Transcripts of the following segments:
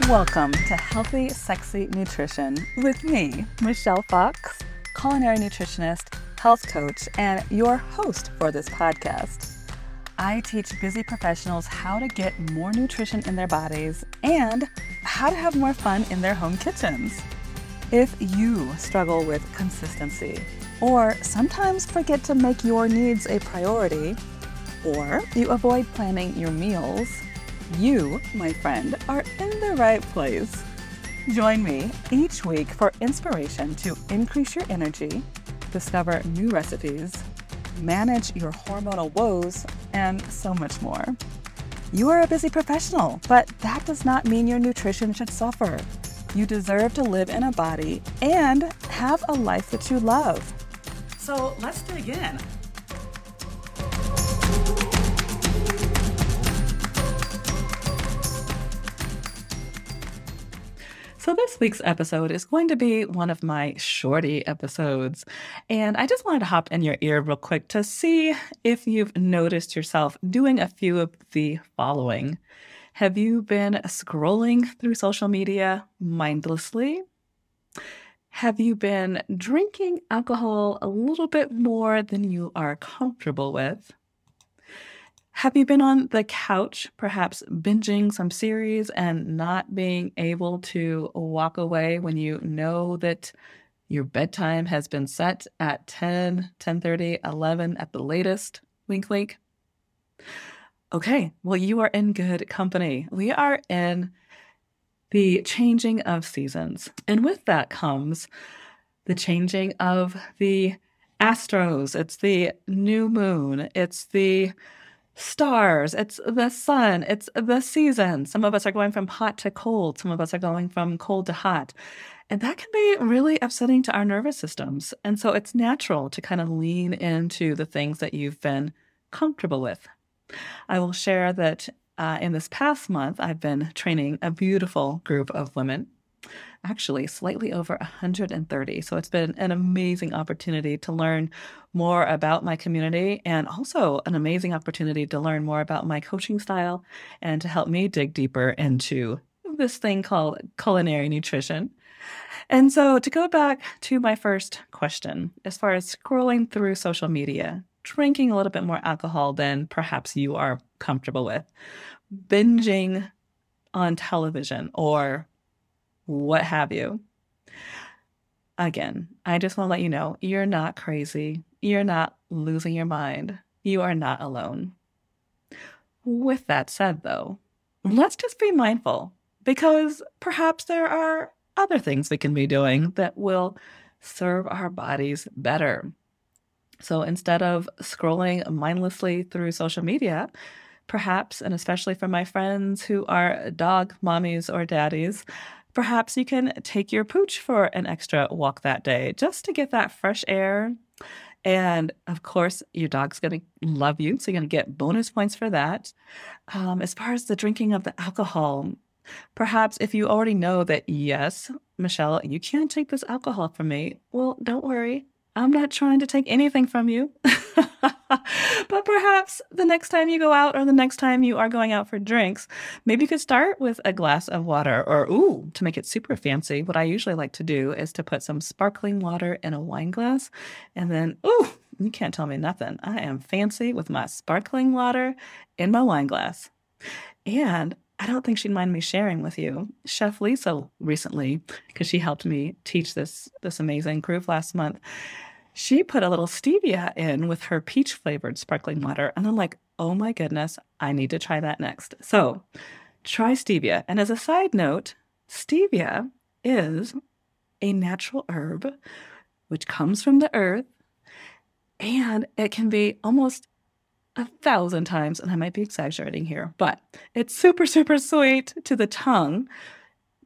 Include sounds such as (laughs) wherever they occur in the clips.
Welcome to Healthy, Sexy Nutrition with me, Michelle Fox, culinary nutritionist, health coach, and your host for this podcast. I teach busy professionals how to get more nutrition in their bodies and how to have more fun in their home kitchens. If you struggle with consistency, or sometimes forget to make your needs a priority, or you avoid planning your meals, you, my friend, are in the right place. Join me each week for inspiration to increase your energy, discover new recipes, manage your hormonal woes, and so much more. You are a busy professional, but that does not mean your nutrition should suffer. You deserve to live in a body and have a life that you love. So let's dig in. So, this week's episode is going to be one of my shorty episodes. And I just wanted to hop in your ear real quick to see if you've noticed yourself doing a few of the following. Have you been scrolling through social media mindlessly? Have you been drinking alcohol a little bit more than you are comfortable with? Have you been on the couch, perhaps binging some series and not being able to walk away when you know that your bedtime has been set at 10, 10:30, 11 at the latest? Wink wink. Okay, well you are in good company. We are in the changing of seasons. And with that comes the changing of the astros. It's the new moon. It's the stars, it's the sun, it's the season. Some of us are going from hot to cold, some of us are going from cold to hot. And that can be really upsetting to our nervous systems. And so it's natural to kind of lean into the things that you've been comfortable with. I will share that uh, in this past month, I've been training a beautiful group of women actually slightly over 130. So it's been an amazing opportunity to learn more about my community and also an amazing opportunity to learn more about my coaching style and to help me dig deeper into this thing called culinary nutrition. And so to go back to my first question, as far as scrolling through social media, drinking a little bit more alcohol than perhaps you are comfortable with, binging on television or what have you. Again, I just want to let you know you're not crazy. You're not losing your mind. You are not alone. With that said, though, let's just be mindful because perhaps there are other things we can be doing that will serve our bodies better. So instead of scrolling mindlessly through social media, perhaps, and especially for my friends who are dog mommies or daddies, Perhaps you can take your pooch for an extra walk that day just to get that fresh air. And of course, your dog's going to love you. So you're going to get bonus points for that. Um, as far as the drinking of the alcohol, perhaps if you already know that, yes, Michelle, you can't take this alcohol from me, well, don't worry. I'm not trying to take anything from you. (laughs) but perhaps the next time you go out or the next time you are going out for drinks, maybe you could start with a glass of water or, ooh, to make it super fancy, what I usually like to do is to put some sparkling water in a wine glass and then, ooh, you can't tell me nothing. I am fancy with my sparkling water in my wine glass. And I don't think she'd mind me sharing with you. Chef Lisa recently, because she helped me teach this this amazing groove last month, she put a little stevia in with her peach flavored sparkling water. And I'm like, oh my goodness, I need to try that next. So try stevia. And as a side note, stevia is a natural herb which comes from the earth and it can be almost a thousand times, and I might be exaggerating here, but it's super, super sweet to the tongue.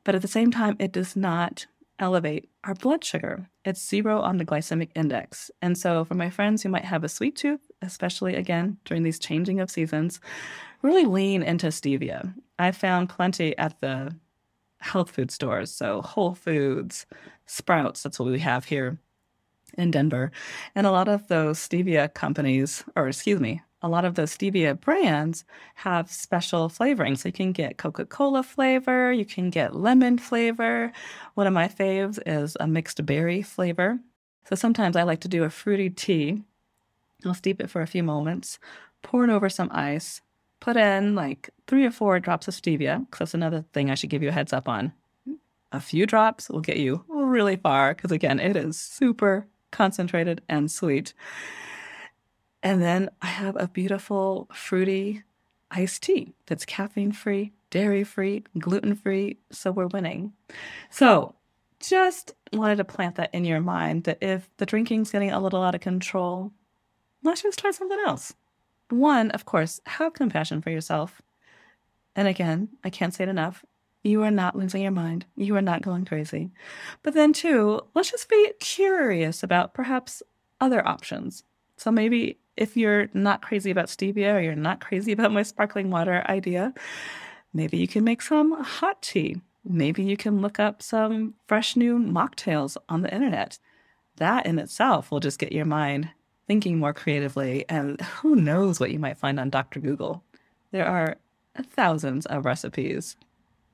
But at the same time, it does not elevate our blood sugar. It's zero on the glycemic index. And so, for my friends who might have a sweet tooth, especially again during these changing of seasons, really lean into stevia. I found plenty at the health food stores. So, Whole Foods, Sprouts, that's what we have here in Denver. And a lot of those stevia companies, or excuse me, a lot of those stevia brands have special flavoring. So you can get Coca Cola flavor, you can get lemon flavor. One of my faves is a mixed berry flavor. So sometimes I like to do a fruity tea. I'll steep it for a few moments, pour it over some ice, put in like three or four drops of stevia, because that's another thing I should give you a heads up on. A few drops will get you really far, because again, it is super concentrated and sweet. And then I have a beautiful fruity iced tea that's caffeine free, dairy free, gluten free. So we're winning. So just wanted to plant that in your mind that if the drinking's getting a little out of control, let's just try something else. One, of course, have compassion for yourself. And again, I can't say it enough. You are not losing your mind. You are not going crazy. But then, two, let's just be curious about perhaps other options. So maybe if you're not crazy about stevia or you're not crazy about my sparkling water idea, maybe you can make some hot tea Maybe you can look up some fresh new mocktails on the internet. That in itself will just get your mind thinking more creatively, and who knows what you might find on Dr. Google. There are thousands of recipes.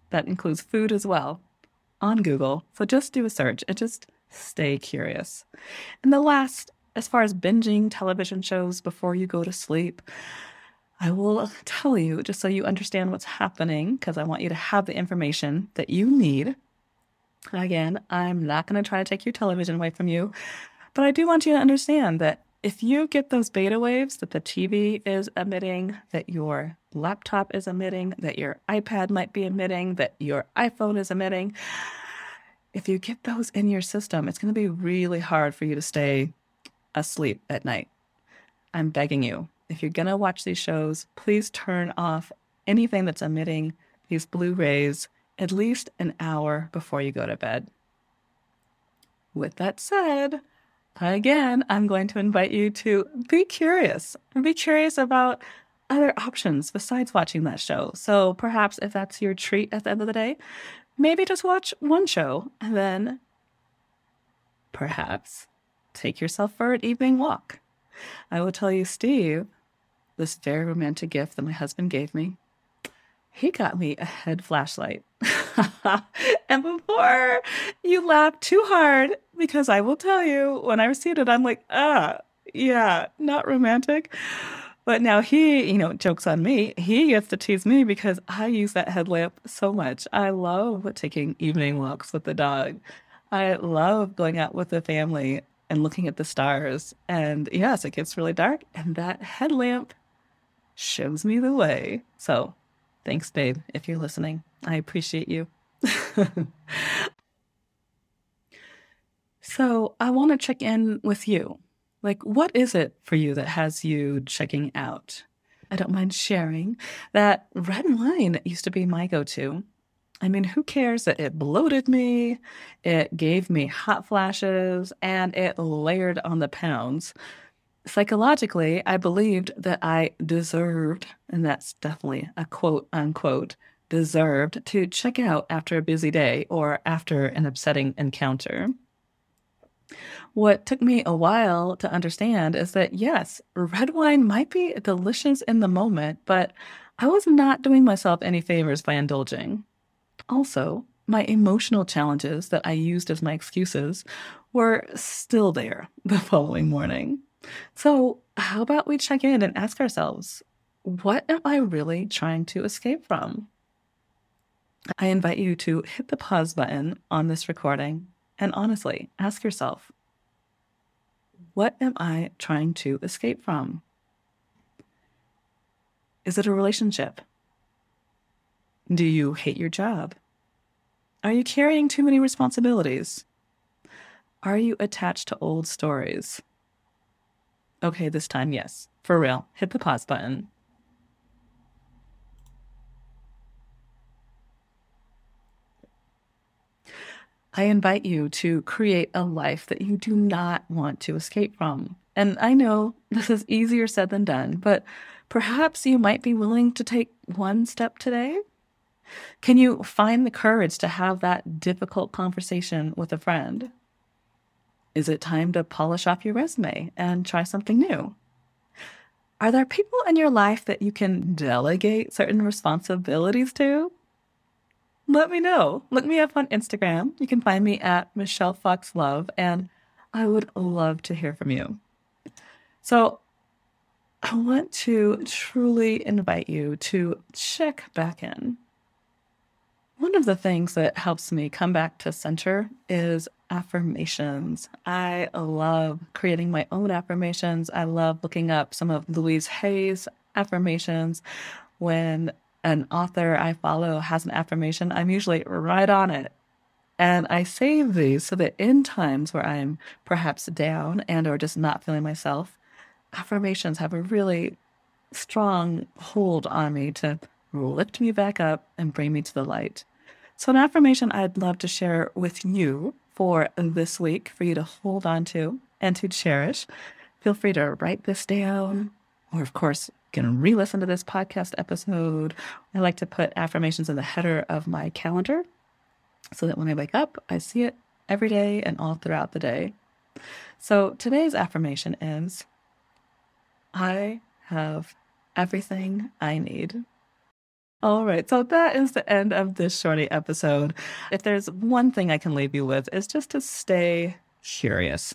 That includes food as well on Google. So just do a search and just stay curious. And the last, as far as binging television shows before you go to sleep, I will tell you just so you understand what's happening because I want you to have the information that you need. Again, I'm not going to try to take your television away from you, but I do want you to understand that if you get those beta waves that the TV is emitting, that your laptop is emitting, that your iPad might be emitting, that your iPhone is emitting, if you get those in your system, it's going to be really hard for you to stay asleep at night. I'm begging you, if you're going to watch these shows, please turn off anything that's emitting these blue rays at least an hour before you go to bed. With that said, again, I'm going to invite you to be curious and be curious about other options besides watching that show. So perhaps if that's your treat at the end of the day, maybe just watch one show and then perhaps take yourself for an evening walk. I will tell you, Steve this very romantic gift that my husband gave me. He got me a head flashlight. (laughs) and before you laugh too hard, because I will tell you, when I received it, I'm like, ah, yeah, not romantic. But now he, you know, jokes on me. He gets to tease me because I use that headlamp so much. I love taking evening walks with the dog. I love going out with the family and looking at the stars. And yes, it gets really dark, and that headlamp shows me the way. So thanks, babe, if you're listening. I appreciate you. (laughs) so I want to check in with you. Like, what is it for you that has you checking out? I don't mind sharing that red wine used to be my go to. I mean, who cares that it bloated me, it gave me hot flashes, and it layered on the pounds? psychologically, I believed that I deserved, and that's definitely a quote unquote, deserved to check out after a busy day or after an upsetting encounter. What took me a while to understand is that yes, red wine might be delicious in the moment, but I was not doing myself any favors by indulging. Also, my emotional challenges that I used as my excuses were still there (laughs) the following morning. So, how about we check in and ask ourselves, what am I really trying to escape from? I invite you to hit the pause button on this recording and honestly ask yourself, what am I trying to escape from? Is it a relationship? Do you hate your job? Are you carrying too many responsibilities? Are you attached to old stories? Okay, this time, yes. For real. Hit the pause button. I invite you to create a life that you do not want to escape from. And I know this is easier said than done, but perhaps you might be willing to take one step today. Can you find the courage to have that difficult conversation with a friend? Is it time to polish off your resume and try something new? Are there people in your life that you can delegate certain responsibilities to? Let me know. Look me up on Instagram. You can find me at Michelle Fox Love, and I would love to hear from you. So, I want to truly invite you to check back in. One of the things that helps me come back to center is affirmations. I love creating my own affirmations. I love looking up some of Louise Hay's affirmations. When an author I follow has an affirmation, I'm usually right on it. And I save these so that in times where I'm perhaps down and or just not feeling myself, affirmations have a really strong hold on me to lift me back up and bring me to the light. So, an affirmation I'd love to share with you for this week for you to hold on to and to cherish. Feel free to write this down, or of course, you can re listen to this podcast episode. I like to put affirmations in the header of my calendar so that when I wake up, I see it every day and all throughout the day. So today's affirmation is I have everything I need. All right. So that is the end of this shorty episode. If there's one thing I can leave you with, is just to stay curious.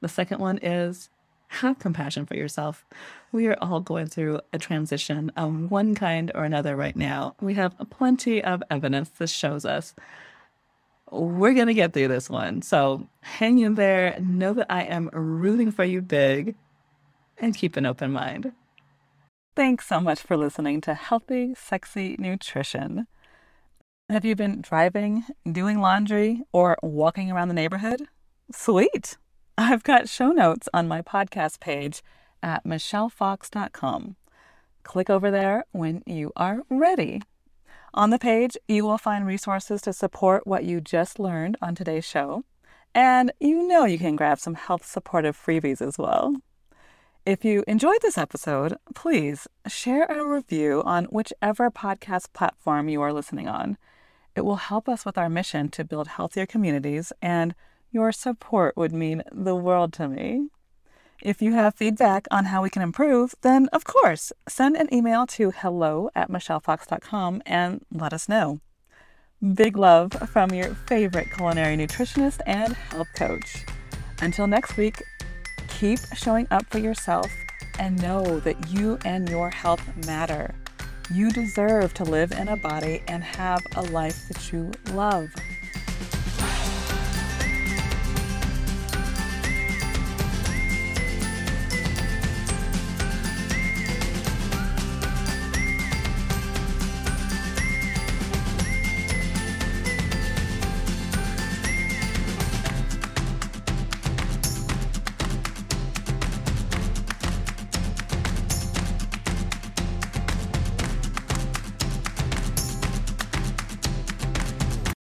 The second one is have compassion for yourself. We are all going through a transition of one kind or another right now. We have plenty of evidence that shows us we're going to get through this one. So hang in there. Know that I am rooting for you big and keep an open mind. Thanks so much for listening to Healthy, Sexy Nutrition. Have you been driving, doing laundry, or walking around the neighborhood? Sweet! I've got show notes on my podcast page at michellefox.com. Click over there when you are ready. On the page, you will find resources to support what you just learned on today's show. And you know you can grab some health supportive freebies as well. If you enjoyed this episode, please share a review on whichever podcast platform you are listening on. It will help us with our mission to build healthier communities, and your support would mean the world to me. If you have feedback on how we can improve, then of course, send an email to hello at michellefox.com and let us know. Big love from your favorite culinary nutritionist and health coach. Until next week, Keep showing up for yourself and know that you and your health matter. You deserve to live in a body and have a life that you love.